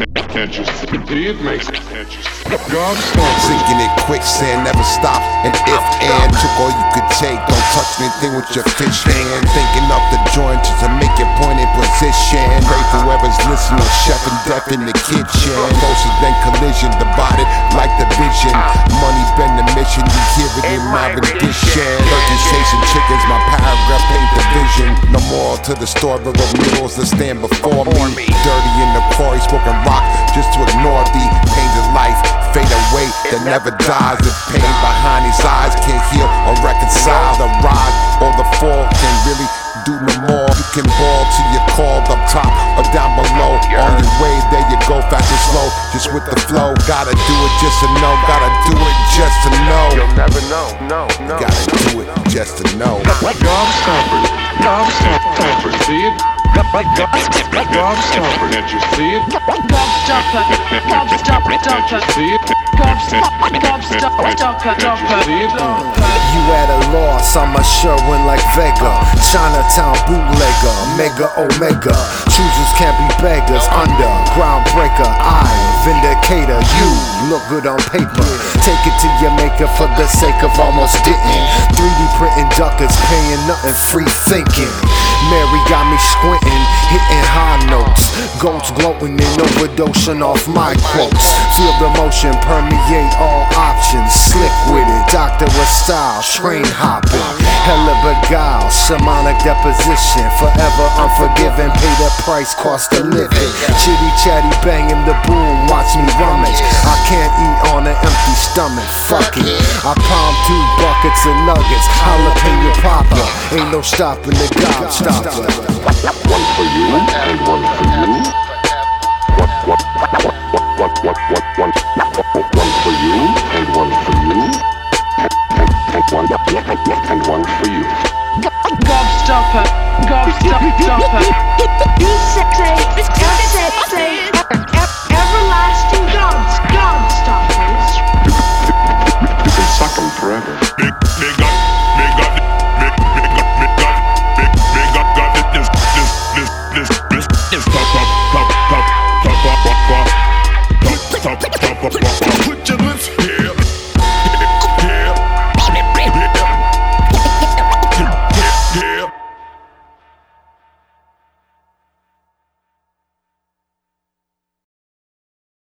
See it makes it? See? Sinking in quicksand never stops. And if and took all you could take, don't touch anything with your fish hand. Thinking up the joint to make it point in position. Pray for whoever's listening, chef and death in the kitchen. Closer than collision, divided like the vision. Money been the mission, you hear it in my rendition. Turkeys chasing chickens, my More to the story of murals that stand before me. Dirty in the quarry, smoking rock just to ignore the pains of life. Fade away that never dies. The pain behind his eyes can't heal or reconcile. The rise or the fall can really do no more. You can ball till you're called up top or down below. On your way, there you go, fast and slow, just with the flow. Gotta do it just to know. Gotta do it just to know. You'll never know. No, no. Gotta do it just to know. Gobstoppers. Gobstoppers. See it? Gobstopper. Can't you see it? Gobstopper, gobstopper, Can't you see it? gobstopper, gobstopper, Can't you at a loss, I'm a Sherwin like Vega. Chinatown bootlegger, mega omega. Choosers can't be beggars. Under groundbreaker, I vindicator. You look good on paper. Take it to your maker for the sake of almost didn't. 3D printing duckers, paying nothing, free thinking. Mary got me squinting, hitting high notes. Goats gloating and overdosing off my quotes. Feel the motion permeate all options. Slick with it, doctor with style, train hopping. Hella beguile, shamanic deposition. Forever unforgiving, pay the price, cost of living. Chitty chatty banging the boom, watch me rummage. I can't eat on an empty stomach, fuck it. I palm two buckets of nuggets, jalapeno popper. Ain't no stopping the gobstopper. One for you and one for you. One, and one for you. Gobstopper, gobstopper.